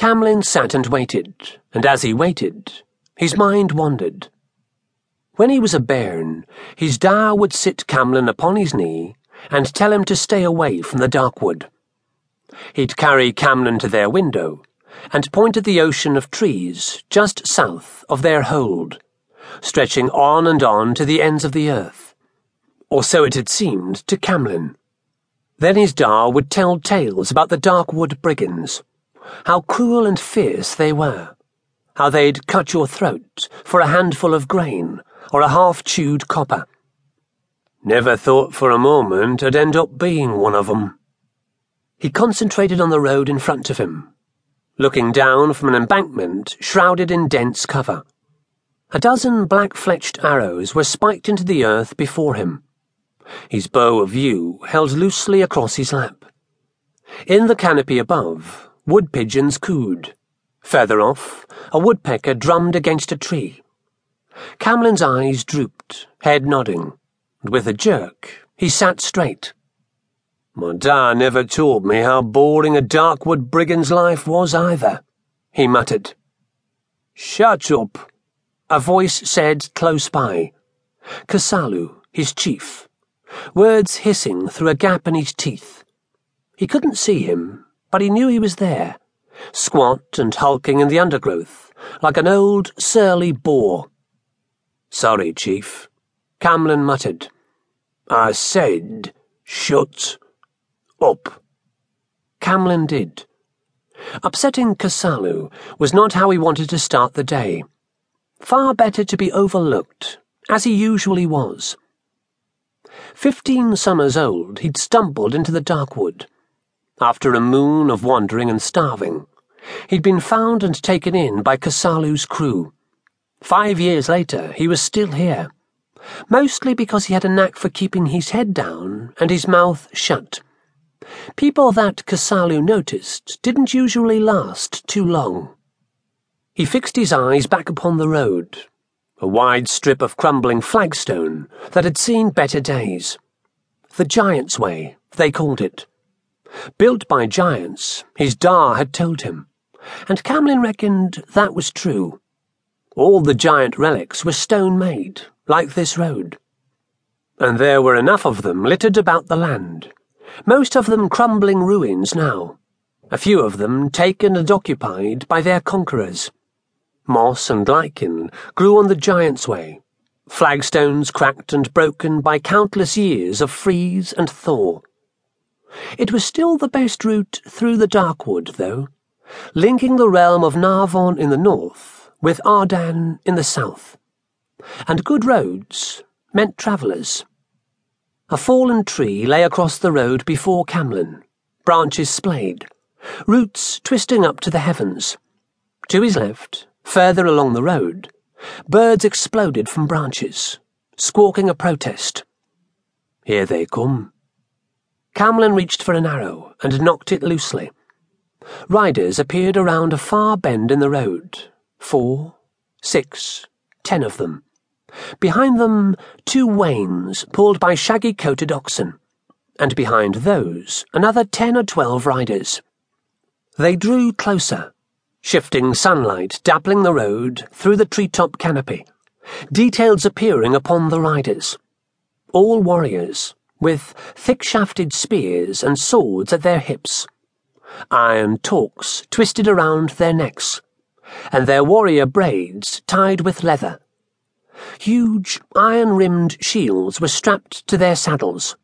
Camlin sat and waited, and as he waited, his mind wandered. When he was a bairn, his da would sit Camlin upon his knee and tell him to stay away from the dark wood. He'd carry Camlin to their window and point at the ocean of trees just south of their hold, stretching on and on to the ends of the earth. Or so it had seemed to Camlin. Then his da would tell tales about the Darkwood brigands, how cruel and fierce they were, how they'd cut your throat for a handful of grain or a half chewed copper. Never thought for a moment I'd end up being one of 'em. He concentrated on the road in front of him, looking down from an embankment shrouded in dense cover. A dozen black fletched arrows were spiked into the earth before him, his bow of yew held loosely across his lap. In the canopy above, wood pigeons cooed. Further off, a woodpecker drummed against a tree. Camlin's eyes drooped, head nodding, and with a jerk, he sat straight. My da never told me how boring a Darkwood brigand's life was either, he muttered. Shut up, a voice said close by. Kasalu, his chief, words hissing through a gap in his teeth. He couldn't see him, but he knew he was there, squat and hulking in the undergrowth, like an old, surly boar. Sorry, Chief, Camlin muttered. I said, shut up. Camlin did. Upsetting Kasalu was not how he wanted to start the day. Far better to be overlooked, as he usually was. Fifteen summers old, he'd stumbled into the Darkwood. After a moon of wandering and starving, he'd been found and taken in by Kasalu's crew. Five years later, he was still here, mostly because he had a knack for keeping his head down and his mouth shut. People that Kasalu noticed didn't usually last too long. He fixed his eyes back upon the road, a wide strip of crumbling flagstone that had seen better days. The Giant's Way, they called it. Built by giants, his da had told him, and Camlin reckoned that was true. All the giant relics were stone made, like this road. And there were enough of them littered about the land, most of them crumbling ruins now, a few of them taken and occupied by their conquerors. Moss and lichen grew on the Giant's Way, flagstones cracked and broken by countless years of freeze and thaw. It was still the best route through the Darkwood, though, linking the realm of Narvon in the north with Ardan in the south. And good roads meant travellers. A fallen tree lay across the road before Camlin, branches splayed, roots twisting up to the heavens. To his left, Further along the road, birds exploded from branches, squawking a protest. Here they come. Camlin reached for an arrow and nocked it loosely. Riders appeared around a far bend in the road. Four, six, ten of them. Behind them, two wains pulled by shaggy coated oxen, and behind those, another ten or twelve riders. They drew closer shifting sunlight dappling the road through the treetop canopy, details appearing upon the riders. All warriors, with thick shafted spears and swords at their hips. Iron torques twisted around their necks, and their warrior braids tied with leather. Huge iron rimmed shields were strapped to their saddles.